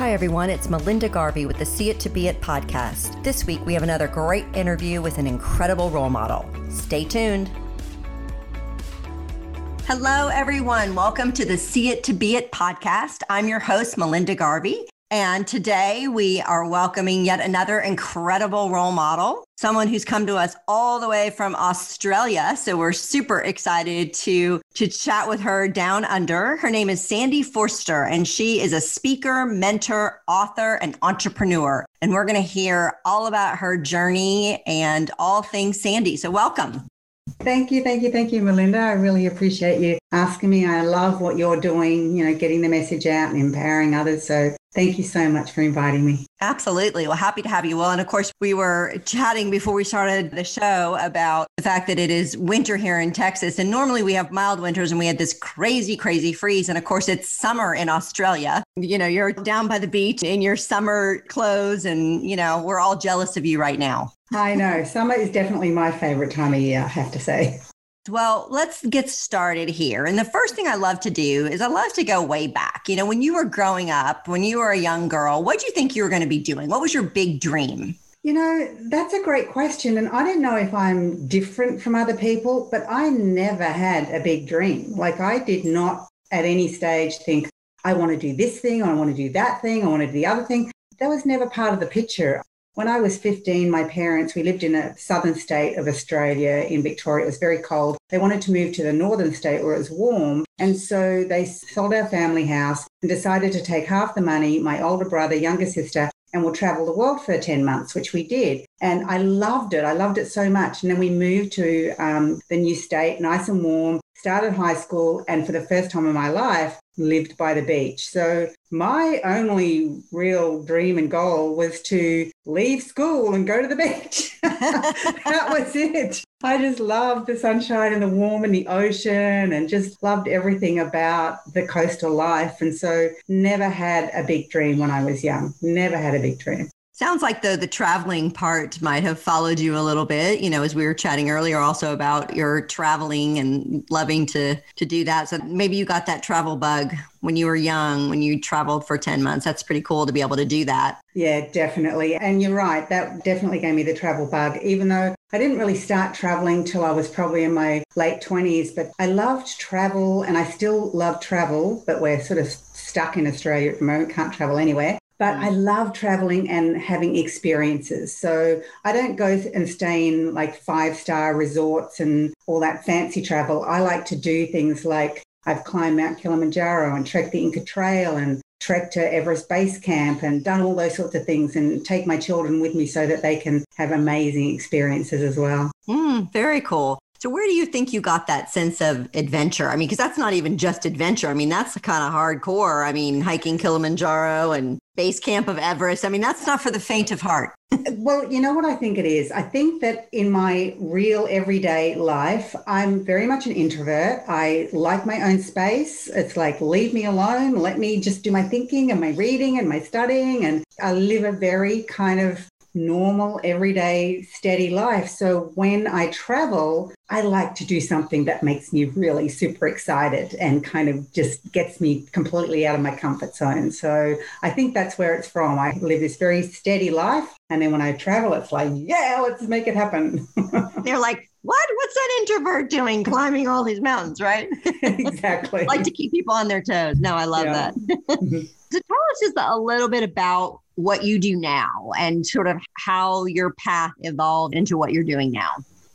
Hi, everyone. It's Melinda Garvey with the See It to Be It podcast. This week, we have another great interview with an incredible role model. Stay tuned. Hello, everyone. Welcome to the See It to Be It podcast. I'm your host, Melinda Garvey. And today we are welcoming yet another incredible role model, someone who's come to us all the way from Australia. So we're super excited to, to chat with her down under. Her name is Sandy Forster, and she is a speaker, mentor, author, and entrepreneur. And we're going to hear all about her journey and all things Sandy. So welcome. Thank you, thank you, thank you, Melinda. I really appreciate you asking me. I love what you're doing, you know, getting the message out and empowering others. So Thank you so much for inviting me. Absolutely. Well, happy to have you. Well, and of course, we were chatting before we started the show about the fact that it is winter here in Texas. And normally we have mild winters and we had this crazy, crazy freeze. And of course, it's summer in Australia. You know, you're down by the beach in your summer clothes, and, you know, we're all jealous of you right now. I know. Summer is definitely my favorite time of year, I have to say. Well, let's get started here. And the first thing I love to do is I love to go way back. You know, when you were growing up, when you were a young girl, what do you think you were going to be doing? What was your big dream? You know, that's a great question. And I don't know if I'm different from other people, but I never had a big dream. Like, I did not at any stage think, I want to do this thing, I want to do that thing, I want to do the other thing. That was never part of the picture. When I was 15, my parents, we lived in a southern state of Australia in Victoria. It was very cold. They wanted to move to the northern state where it was warm. And so they sold our family house and decided to take half the money, my older brother, younger sister, and we'll travel the world for 10 months, which we did. And I loved it. I loved it so much. And then we moved to um, the new state, nice and warm, started high school, and for the first time in my life, lived by the beach. So my only real dream and goal was to leave school and go to the beach. that was it. I just loved the sunshine and the warm and the ocean and just loved everything about the coastal life. And so never had a big dream when I was young. Never had a big dream. Sounds like the the traveling part might have followed you a little bit, you know, as we were chatting earlier also about your traveling and loving to to do that. So maybe you got that travel bug when you were young, when you traveled for 10 months. That's pretty cool to be able to do that. Yeah, definitely. And you're right, that definitely gave me the travel bug, even though I didn't really start traveling till I was probably in my late 20s, but I loved travel and I still love travel, but we're sort of stuck in Australia at the moment, can't travel anywhere but I love traveling and having experiences. So I don't go and stay in like five star resorts and all that fancy travel. I like to do things like I've climbed Mount Kilimanjaro and trekked the Inca Trail and trekked to Everest Base Camp and done all those sorts of things and take my children with me so that they can have amazing experiences as well. Mm, very cool. So, where do you think you got that sense of adventure? I mean, because that's not even just adventure. I mean, that's kind of hardcore. I mean, hiking Kilimanjaro and base camp of Everest. I mean, that's not for the faint of heart. well, you know what I think it is? I think that in my real everyday life, I'm very much an introvert. I like my own space. It's like, leave me alone, let me just do my thinking and my reading and my studying. And I live a very kind of normal, everyday, steady life. So when I travel, I like to do something that makes me really super excited and kind of just gets me completely out of my comfort zone. So I think that's where it's from. I live this very steady life. And then when I travel, it's like, yeah, let's make it happen. They're like, what? What's that introvert doing climbing all these mountains, right? exactly. like to keep people on their toes. No, I love yeah. that. Mm-hmm. so tell us just a little bit about what you do now and sort of how your path evolved into what you're doing now.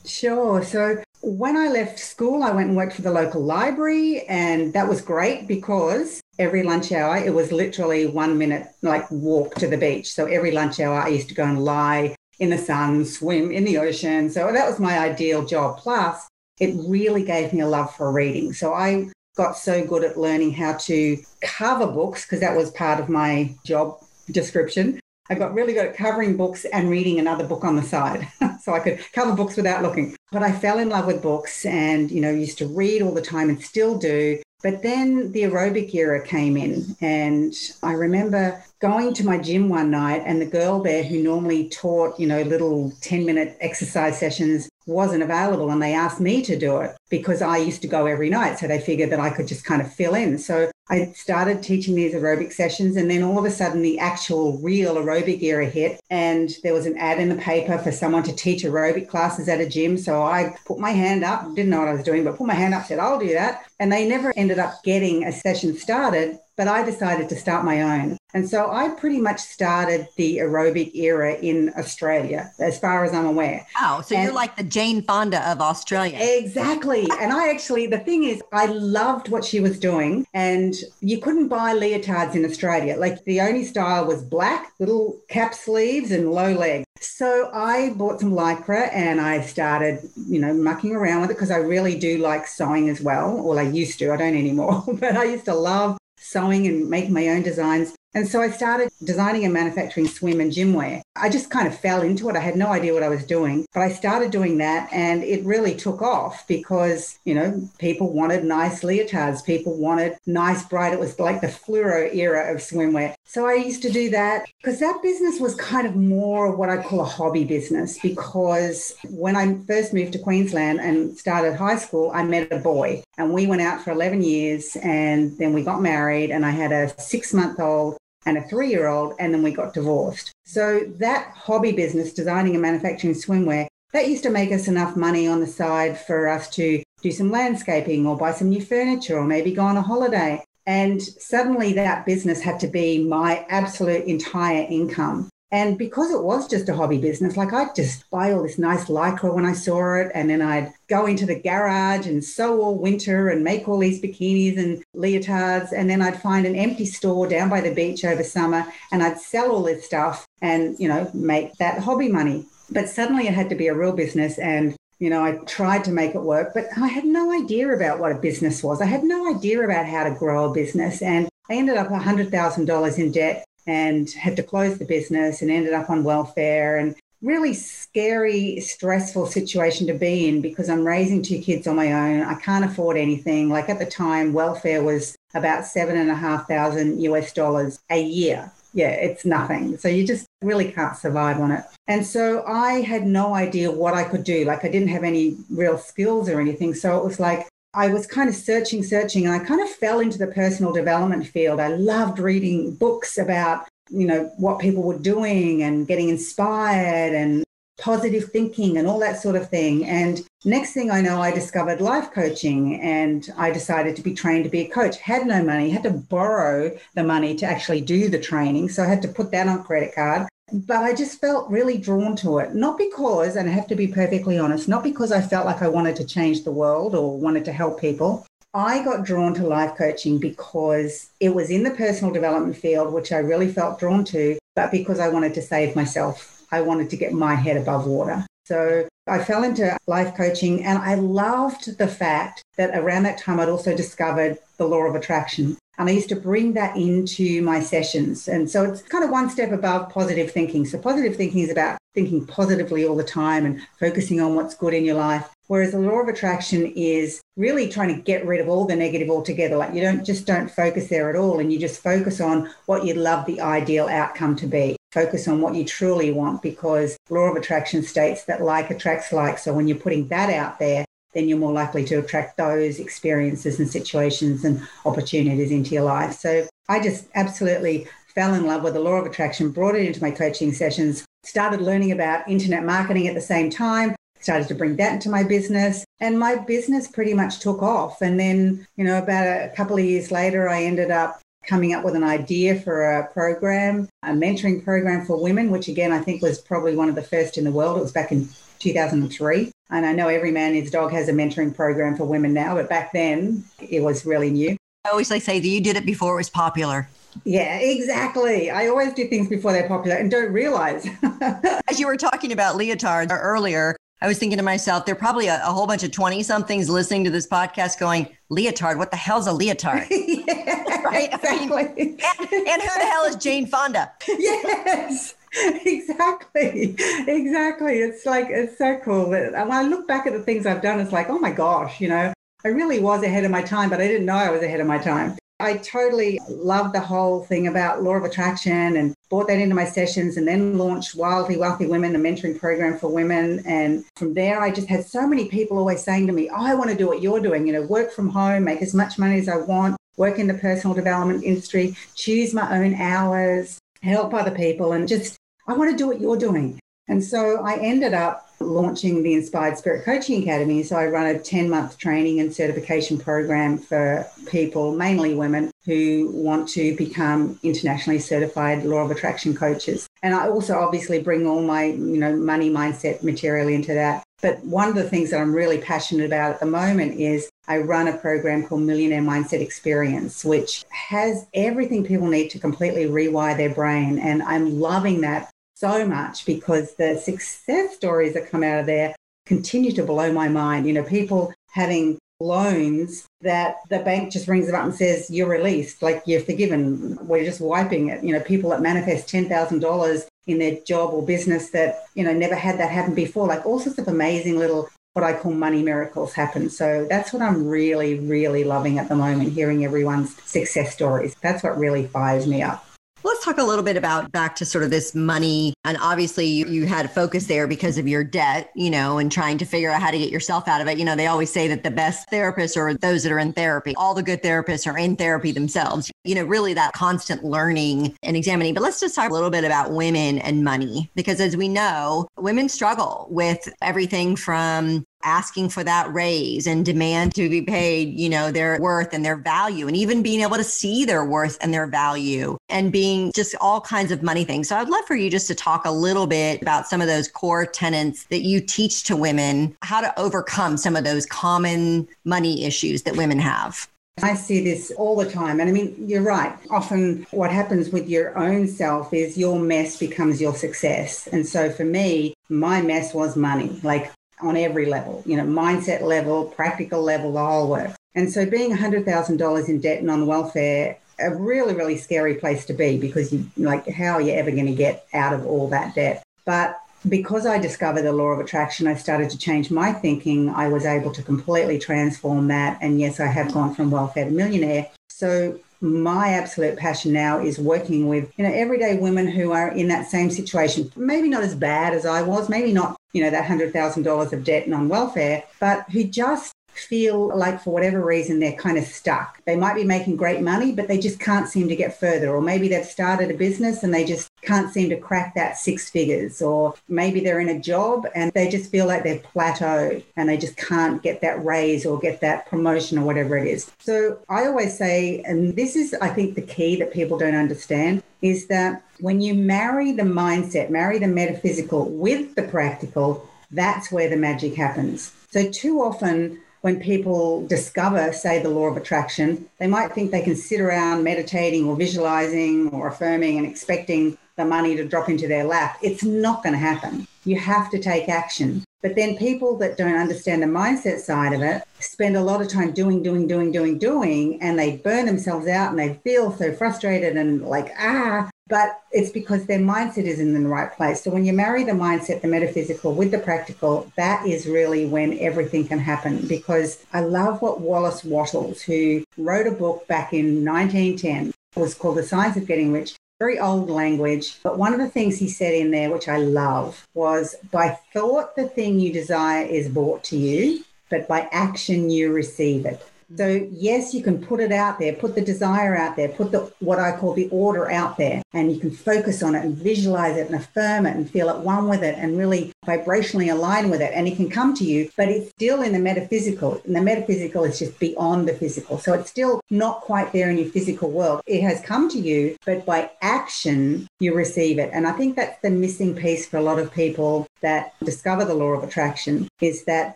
Sure. So when I left school, I went and worked for the local library, and that was great because every lunch hour, it was literally one minute like walk to the beach. So every lunch hour, I used to go and lie in the sun, swim in the ocean. So that was my ideal job. Plus, it really gave me a love for reading. So I got so good at learning how to cover books because that was part of my job description. I got really good at covering books and reading another book on the side. so I could cover books without looking. But I fell in love with books and, you know, used to read all the time and still do. But then the aerobic era came in, and I remember going to my gym one night, and the girl there who normally taught, you know, little 10 minute exercise sessions wasn't available. And they asked me to do it because I used to go every night. So they figured that I could just kind of fill in. So I started teaching these aerobic sessions, and then all of a sudden, the actual real aerobic era hit. And there was an ad in the paper for someone to teach aerobic classes at a gym. So I put my hand up, didn't know what I was doing, but put my hand up, said, I'll do that. And they never ended up getting a session started but I decided to start my own. And so I pretty much started the aerobic era in Australia, as far as I'm aware. Oh, so and you're like the Jane Fonda of Australia. Exactly. and I actually, the thing is, I loved what she was doing. And you couldn't buy leotards in Australia. Like the only style was black, little cap sleeves and low legs. So I bought some lycra and I started, you know, mucking around with it because I really do like sewing as well. Well, I used to, I don't anymore, but I used to love sewing and making my own designs. And so I started designing and manufacturing swim and gym wear. I just kind of fell into it. I had no idea what I was doing, but I started doing that and it really took off because, you know, people wanted nice leotards. People wanted nice, bright. It was like the fluoro era of swimwear. So I used to do that because that business was kind of more what I call a hobby business because when I first moved to Queensland and started high school, I met a boy and we went out for 11 years and then we got married and I had a six month old and a three year old, and then we got divorced. So that hobby business, designing and manufacturing swimwear, that used to make us enough money on the side for us to do some landscaping or buy some new furniture or maybe go on a holiday. And suddenly that business had to be my absolute entire income. And because it was just a hobby business, like I'd just buy all this nice lycra when I saw it, and then I'd go into the garage and sew all winter and make all these bikinis and leotards. And then I'd find an empty store down by the beach over summer and I'd sell all this stuff and, you know, make that hobby money. But suddenly it had to be a real business. And, you know, I tried to make it work, but I had no idea about what a business was. I had no idea about how to grow a business. And I ended up $100,000 in debt and had to close the business and ended up on welfare and really scary, stressful situation to be in because I'm raising two kids on my own. I can't afford anything. Like at the time, welfare was about seven and a half thousand US dollars a year. Yeah, it's nothing. So you just really can't survive on it. And so I had no idea what I could do. Like I didn't have any real skills or anything. So it was like, I was kind of searching, searching, and I kind of fell into the personal development field. I loved reading books about, you know, what people were doing and getting inspired and positive thinking and all that sort of thing. And next thing I know, I discovered life coaching and I decided to be trained to be a coach. Had no money, had to borrow the money to actually do the training. So I had to put that on credit card. But I just felt really drawn to it, not because, and I have to be perfectly honest, not because I felt like I wanted to change the world or wanted to help people. I got drawn to life coaching because it was in the personal development field, which I really felt drawn to, but because I wanted to save myself. I wanted to get my head above water. So I fell into life coaching and I loved the fact that around that time I'd also discovered the law of attraction. And I used to bring that into my sessions. And so it's kind of one step above positive thinking. So positive thinking is about thinking positively all the time and focusing on what's good in your life. Whereas the law of attraction is really trying to get rid of all the negative altogether. Like you don't just don't focus there at all. And you just focus on what you'd love the ideal outcome to be. Focus on what you truly want because law of attraction states that like attracts like. So when you're putting that out there, then you're more likely to attract those experiences and situations and opportunities into your life. So I just absolutely fell in love with the law of attraction, brought it into my coaching sessions, started learning about internet marketing at the same time, started to bring that into my business and my business pretty much took off. And then you know about a couple of years later i ended up coming up with an idea for a program a mentoring program for women which again i think was probably one of the first in the world. It was back in 2003 and I know every man his dog has a mentoring program for women now, but back then it was really new. I always like say that you did it before it was popular. Yeah, exactly. I always do things before they're popular and don't realize. As you were talking about leotards earlier, I was thinking to myself, there are probably a, a whole bunch of 20 somethings listening to this podcast going, leotard, what the hell's a leotard? yeah, right? Exactly. I mean, and, and who the hell is Jane Fonda? yes. exactly exactly. It's like it's so cool. And when i look back at the things i've done it's like oh my gosh you know? I really was ahead of my time but i didn't know i was ahead of my time. I totally love the whole thing about law of attraction and brought that into my sessions and then launched wildly wealthy women the mentoring program for women. And from there i just had so many people always saying to me oh, i want to do what you're doing you know work from home make as much money as i want work in the personal development industry, choose my own hours, help other people, and just, I want to do what you're doing. And so I ended up launching the Inspired Spirit Coaching Academy. So I run a 10 month training and certification program for people, mainly women, who want to become internationally certified law of attraction coaches. And I also obviously bring all my, you know, money mindset material into that. But one of the things that I'm really passionate about at the moment is I run a program called Millionaire Mindset Experience, which has everything people need to completely rewire their brain. And I'm loving that so much because the success stories that come out of there continue to blow my mind. You know, people having loans that the bank just rings them up and says you're released like you're forgiven we're just wiping it. You know people that manifest $10,000 in their job or business that you know never had that happen before. Like all sorts of amazing little what I call money miracles happen. So that's what I'm really really loving at the moment hearing everyone's success stories. That's what really fires me up Let's talk a little bit about back to sort of this money. And obviously, you, you had a focus there because of your debt, you know, and trying to figure out how to get yourself out of it. You know, they always say that the best therapists are those that are in therapy. All the good therapists are in therapy themselves. You know, really that constant learning and examining. But let's just talk a little bit about women and money, because as we know, women struggle with everything from asking for that raise and demand to be paid, you know, their worth and their value, and even being able to see their worth and their value and being just all kinds of money things. So I'd love for you just to talk a little bit about some of those core tenets that you teach to women, how to overcome some of those common money issues that women have. I see this all the time. And I mean, you're right. Often what happens with your own self is your mess becomes your success. And so for me, my mess was money. Like on every level, you know, mindset level, practical level, the whole work. And so being $100,000 in debt and on welfare, a really, really scary place to be because you like, how are you ever going to get out of all that debt? But because I discovered the law of attraction, I started to change my thinking. I was able to completely transform that. And yes, I have gone from welfare to millionaire. So my absolute passion now is working with you know everyday women who are in that same situation maybe not as bad as i was maybe not you know that $100000 of debt and on welfare but who just feel like for whatever reason they're kind of stuck. They might be making great money, but they just can't seem to get further. Or maybe they've started a business and they just can't seem to crack that six figures. Or maybe they're in a job and they just feel like they're plateaued and they just can't get that raise or get that promotion or whatever it is. So I always say, and this is, I think, the key that people don't understand is that when you marry the mindset, marry the metaphysical with the practical, that's where the magic happens. So, too often, when people discover, say, the law of attraction, they might think they can sit around meditating or visualizing or affirming and expecting the money to drop into their lap. It's not going to happen. You have to take action. But then people that don't understand the mindset side of it spend a lot of time doing, doing, doing, doing, doing, and they burn themselves out and they feel so frustrated and like, ah, but it's because their mindset is in the right place. So when you marry the mindset, the metaphysical with the practical, that is really when everything can happen. Because I love what Wallace Wattles, who wrote a book back in 1910, was called The Science of Getting Rich. Very old language, but one of the things he said in there, which I love, was by thought, the thing you desire is brought to you, but by action, you receive it. So yes, you can put it out there, put the desire out there, put the what I call the order out there, and you can focus on it and visualize it and affirm it and feel at one with it and really vibrationally align with it. And it can come to you, but it's still in the metaphysical. And the metaphysical is just beyond the physical. So it's still not quite there in your physical world. It has come to you, but by action, you receive it. And I think that's the missing piece for a lot of people that discover the law of attraction is that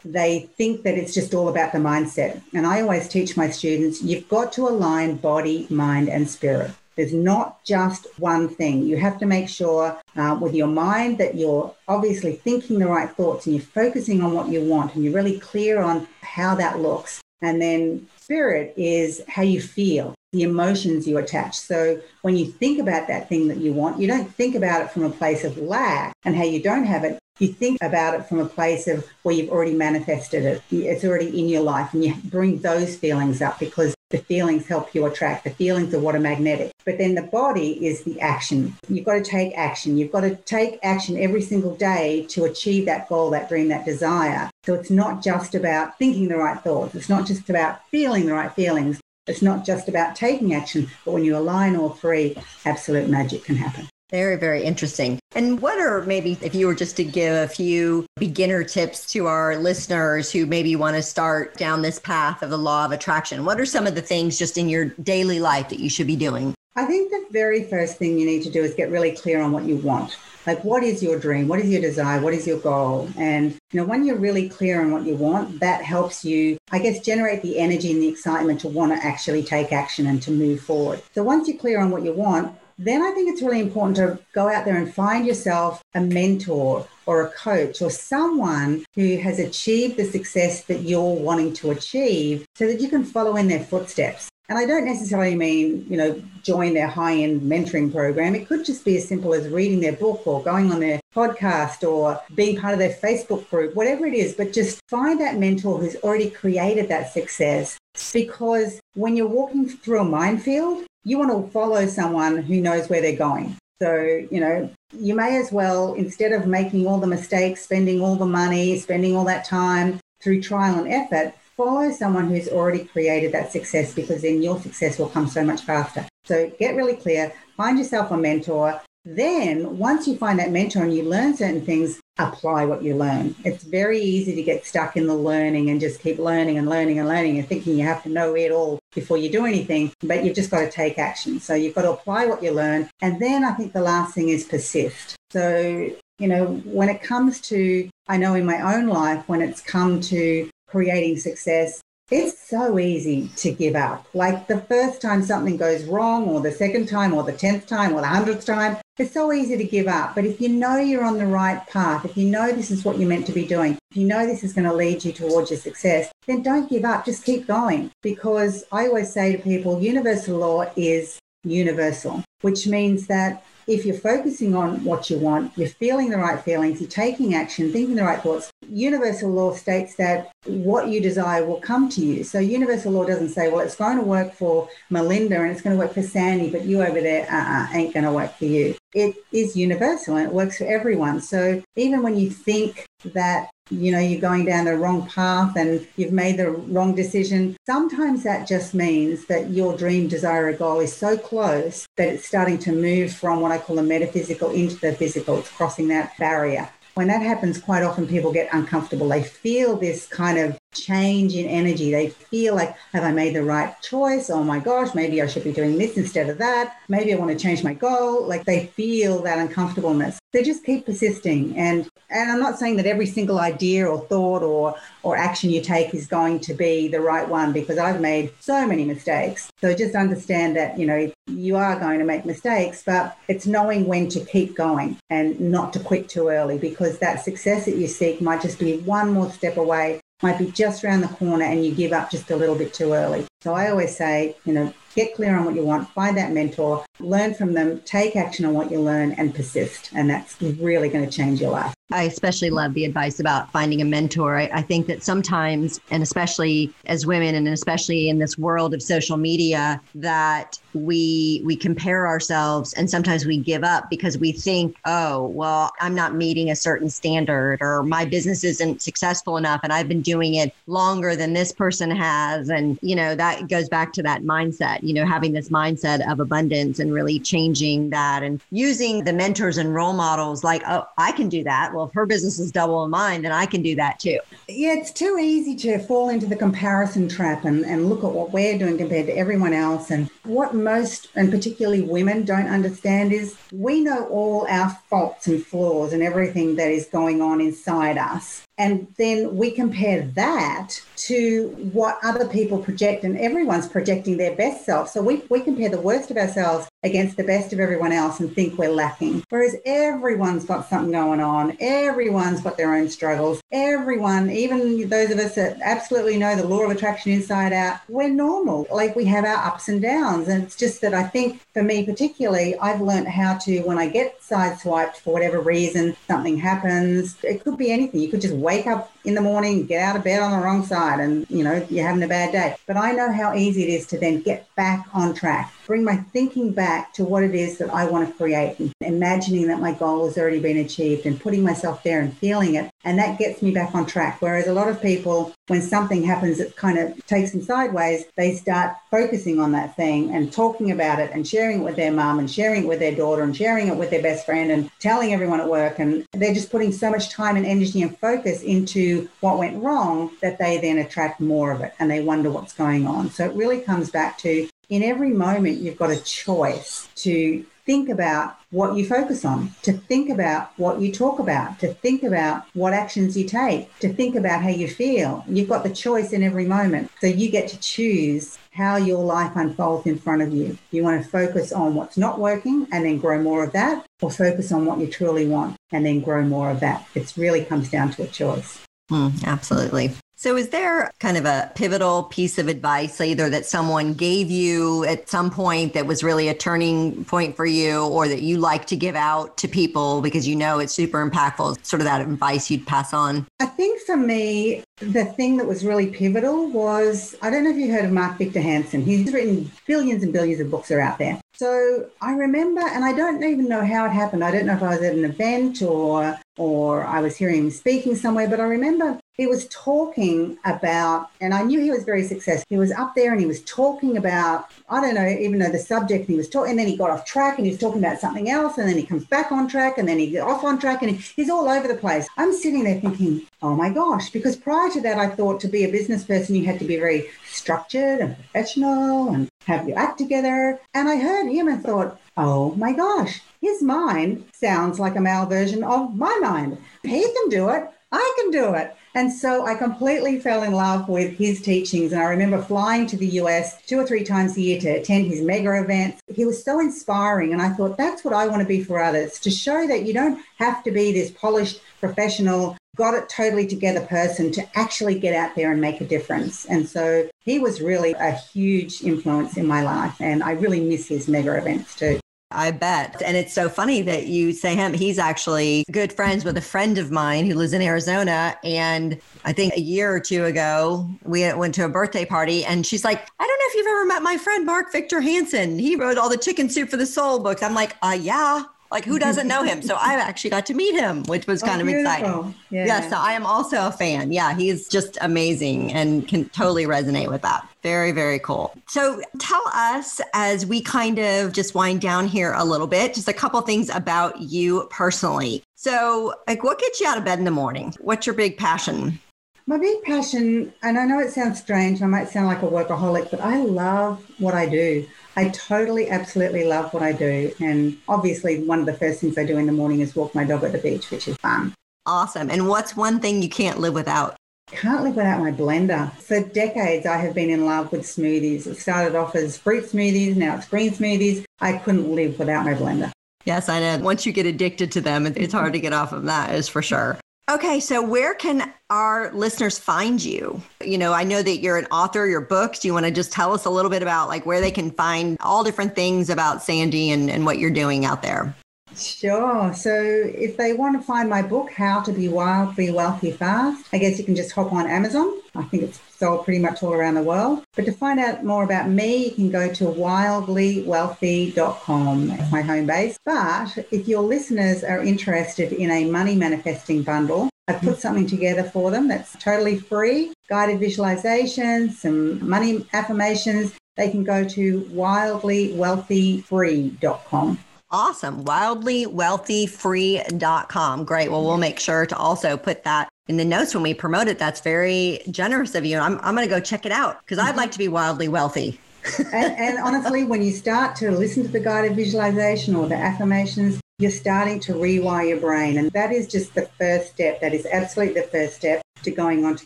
they think that it's just all about the mindset. And I always teach my students you've got to align body, mind, and spirit. There's not just one thing. You have to make sure uh, with your mind that you're obviously thinking the right thoughts and you're focusing on what you want and you're really clear on how that looks. And then spirit is how you feel, the emotions you attach. So when you think about that thing that you want, you don't think about it from a place of lack and how you don't have it you think about it from a place of where you've already manifested it. It's already in your life, and you bring those feelings up because the feelings help you attract. The feelings are what are magnetic. But then the body is the action. You've got to take action. You've got to take action every single day to achieve that goal, that dream, that desire. So it's not just about thinking the right thoughts. It's not just about feeling the right feelings. It's not just about taking action, but when you align all three, absolute magic can happen. Very, very interesting. And what are maybe, if you were just to give a few beginner tips to our listeners who maybe want to start down this path of the law of attraction, what are some of the things just in your daily life that you should be doing? I think the very first thing you need to do is get really clear on what you want. Like, what is your dream? What is your desire? What is your goal? And, you know, when you're really clear on what you want, that helps you, I guess, generate the energy and the excitement to want to actually take action and to move forward. So once you're clear on what you want, then I think it's really important to go out there and find yourself a mentor or a coach or someone who has achieved the success that you're wanting to achieve so that you can follow in their footsteps. And I don't necessarily mean, you know, join their high end mentoring program. It could just be as simple as reading their book or going on their podcast or being part of their Facebook group, whatever it is. But just find that mentor who's already created that success. Because when you're walking through a minefield, you want to follow someone who knows where they're going. So, you know, you may as well, instead of making all the mistakes, spending all the money, spending all that time through trial and effort, follow someone who's already created that success because then your success will come so much faster. So get really clear, find yourself a mentor, then, once you find that mentor and you learn certain things, apply what you learn. It's very easy to get stuck in the learning and just keep learning and learning and learning and thinking you have to know it all before you do anything, but you've just got to take action. So, you've got to apply what you learn. And then I think the last thing is persist. So, you know, when it comes to, I know in my own life, when it's come to creating success, it's so easy to give up. Like the first time something goes wrong, or the second time, or the 10th time, or the 100th time, it's so easy to give up. But if you know you're on the right path, if you know this is what you're meant to be doing, if you know this is going to lead you towards your success, then don't give up. Just keep going. Because I always say to people, universal law is universal, which means that if you're focusing on what you want, you're feeling the right feelings, you're taking action, thinking the right thoughts, universal law states that what you desire will come to you. So universal law doesn't say, well, it's going to work for Melinda and it's going to work for Sandy, but you over there uh-uh, ain't going to work for you. It is universal and it works for everyone. So even when you think that you know you're going down the wrong path and you've made the wrong decision sometimes that just means that your dream desire or goal is so close that it's starting to move from what i call the metaphysical into the physical it's crossing that barrier when that happens quite often people get uncomfortable they feel this kind of change in energy. They feel like, have I made the right choice? Oh my gosh, maybe I should be doing this instead of that. Maybe I want to change my goal. Like they feel that uncomfortableness. They just keep persisting. And and I'm not saying that every single idea or thought or or action you take is going to be the right one because I've made so many mistakes. So just understand that, you know, you are going to make mistakes, but it's knowing when to keep going and not to quit too early because that success that you seek might just be one more step away might be just around the corner and you give up just a little bit too early. So I always say, you know, get clear on what you want, find that mentor, learn from them, take action on what you learn and persist. And that's really going to change your life. I especially love the advice about finding a mentor. I, I, think that sometimes, and especially as women, and especially in this world of social media, that we we compare ourselves, and sometimes we give up because we think, oh, well, I'm not meeting a certain standard, or my business isn't successful enough, and I've been doing it longer than this person has, and you know that goes back to that mindset. You know, having this mindset of abundance and really changing that, and using the mentors and role models like, oh, I can do that well, if her business is double in mine, then I can do that too. Yeah, it's too easy to fall into the comparison trap and, and look at what we're doing compared to everyone else. And what most, and particularly women, don't understand is we know all our faults and flaws and everything that is going on inside us. And then we compare that to what other people project, and everyone's projecting their best self. So we, we compare the worst of ourselves against the best of everyone else and think we're lacking. Whereas everyone's got something going on, everyone's got their own struggles. Everyone, even those of us that absolutely know the law of attraction inside out, we're normal. Like we have our ups and downs. And it's just that I think for me particularly, I've learned how to, when I get sideswiped for whatever reason, something happens, it could be anything. You could just wake up in the morning, get out of bed on the wrong side and, you know, you're having a bad day. But I know how easy it is to then get back on track, bring my thinking back to what it is that I want to create and imagining that my goal has already been achieved and putting myself there and feeling it. And that gets me back on track. Whereas a lot of people, when something happens that kind of takes them sideways, they start focusing on that thing and talking about it and sharing it with their mum and sharing it with their daughter and sharing it with their best friend and telling everyone at work. And they're just putting so much time and energy and focus into what went wrong that they then attract more of it and they wonder what's going on. So it really comes back to in every moment, you've got a choice to think about what you focus on, to think about what you talk about, to think about what actions you take, to think about how you feel. You've got the choice in every moment. So you get to choose how your life unfolds in front of you. You want to focus on what's not working and then grow more of that, or focus on what you truly want and then grow more of that. It really comes down to a choice. Mm, absolutely. So, is there kind of a pivotal piece of advice either that someone gave you at some point that was really a turning point for you, or that you like to give out to people because you know it's super impactful? Sort of that advice you'd pass on? I think for me, the thing that was really pivotal was I don't know if you heard of Mark Victor Hansen. He's written billions and billions of books are out there. So I remember, and I don't even know how it happened. I don't know if I was at an event or or I was hearing him speaking somewhere, but I remember he was talking about, and I knew he was very successful. He was up there and he was talking about, I don't know, even though the subject, he was talking, and then he got off track and he was talking about something else, and then he comes back on track, and then he get off on track, and he's all over the place. I'm sitting there thinking, oh my gosh, because prior to that, I thought to be a business person, you had to be very structured and professional and have your act together. And I heard him and thought, oh my gosh, his mind sounds like a male version of my mind. He can do it. I can do it. And so I completely fell in love with his teachings. And I remember flying to the US two or three times a year to attend his mega events. He was so inspiring. And I thought, that's what I want to be for others to show that you don't have to be this polished professional, got it totally together person to actually get out there and make a difference. And so he was really a huge influence in my life. And I really miss his mega events too. I bet. And it's so funny that you say him. He's actually good friends with a friend of mine who lives in Arizona. And I think a year or two ago, we went to a birthday party and she's like, I don't know if you've ever met my friend Mark Victor Hansen. He wrote all the Chicken Soup for the Soul books. I'm like, uh, yeah. Like who doesn't know him? So I actually got to meet him, which was kind oh, of exciting. Yeah. yeah. So I am also a fan. Yeah, he's just amazing and can totally resonate with that. Very, very cool. So tell us as we kind of just wind down here a little bit, just a couple things about you personally. So, like, what gets you out of bed in the morning? What's your big passion? My big passion, and I know it sounds strange, I might sound like a workaholic, but I love what I do. I totally, absolutely love what I do. And obviously, one of the first things I do in the morning is walk my dog at the beach, which is fun. Awesome. And what's one thing you can't live without? Can't live without my blender. For decades, I have been in love with smoothies. It started off as fruit smoothies, now it's green smoothies. I couldn't live without my blender. Yes, I know. Once you get addicted to them, it's hard to get off of that, is for sure. Okay, so where can our listeners find you? You know, I know that you're an author, your books. Do you want to just tell us a little bit about like where they can find all different things about Sandy and, and what you're doing out there? Sure. So if they want to find my book, How to Be Wildly Wealthy Fast, I guess you can just hop on Amazon. I think it's sold pretty much all around the world. But to find out more about me, you can go to wildlywealthy.com. It's my home base. But if your listeners are interested in a money manifesting bundle, I've put something together for them that's totally free guided visualizations, some money affirmations. They can go to wildlywealthyfree.com. Awesome. Wildlywealthyfree.com. Great. Well, we'll make sure to also put that in the notes when we promote it. That's very generous of you. I'm, I'm going to go check it out because I'd like to be wildly wealthy. and, and, honestly, when you start to listen to the guided visualization or the affirmations, you're starting to rewire your brain. And that is just the first step. That is absolutely the first step to going on to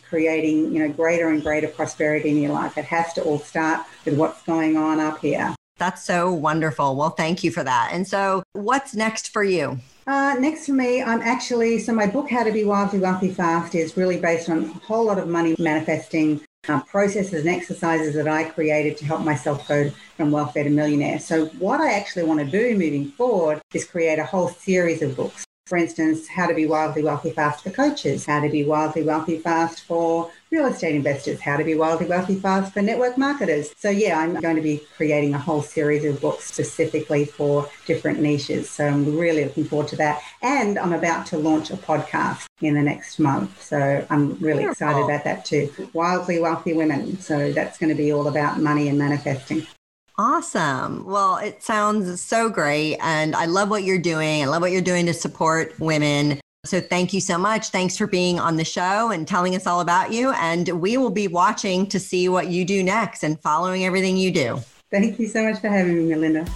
creating, you know, greater and greater prosperity in your life. It has to all start with what's going on up here. That's so wonderful. Well, thank you for that. And so, what's next for you? Uh, next for me, I'm actually, so my book, How to Be Wildly Wealthy Fast, is really based on a whole lot of money manifesting uh, processes and exercises that I created to help myself go from welfare to millionaire. So, what I actually want to do moving forward is create a whole series of books For instance, how to be wildly wealthy fast for coaches, how to be wildly wealthy fast for real estate investors, how to be wildly wealthy fast for network marketers. So, yeah, I'm going to be creating a whole series of books specifically for different niches. So, I'm really looking forward to that. And I'm about to launch a podcast in the next month. So, I'm really Wonderful. excited about that too. Wildly wealthy women. So, that's going to be all about money and manifesting. Awesome. Well, it sounds so great. And I love what you're doing. I love what you're doing to support women. So thank you so much. Thanks for being on the show and telling us all about you. And we will be watching to see what you do next and following everything you do. Thank you so much for having me, Melinda.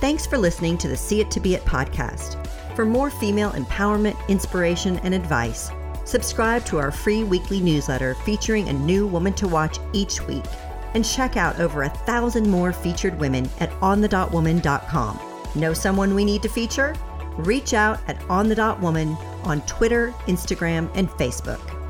Thanks for listening to the See It to Be It podcast. For more female empowerment, inspiration, and advice, subscribe to our free weekly newsletter featuring a new woman to watch each week and check out over a thousand more featured women at onthedotwoman.com. Know someone we need to feature? Reach out at onthedotwoman on Twitter, Instagram, and Facebook.